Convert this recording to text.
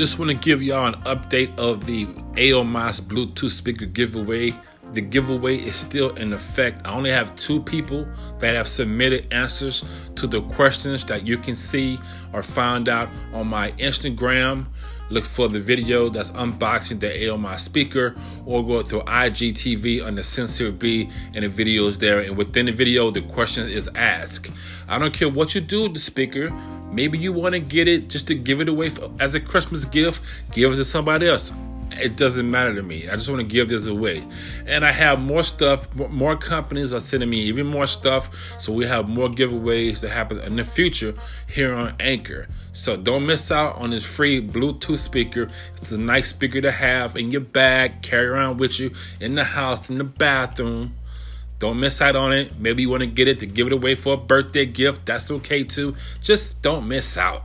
Just want to give y'all an update of the Aomais Bluetooth speaker giveaway. The giveaway is still in effect. I only have two people that have submitted answers to the questions that you can see or find out on my Instagram. Look for the video that's unboxing the Aomais speaker or go to IGTV the Sincere B and the video is there. And within the video, the question is asked. I don't care what you do with the speaker. Maybe you want to get it just to give it away for, as a Christmas gift. Give it to somebody else. It doesn't matter to me. I just want to give this away. And I have more stuff. More companies are sending me even more stuff. So we have more giveaways that happen in the future here on Anchor. So don't miss out on this free Bluetooth speaker. It's a nice speaker to have in your bag, carry around with you in the house, in the bathroom. Don't miss out on it. Maybe you want to get it to give it away for a birthday gift. That's okay too. Just don't miss out.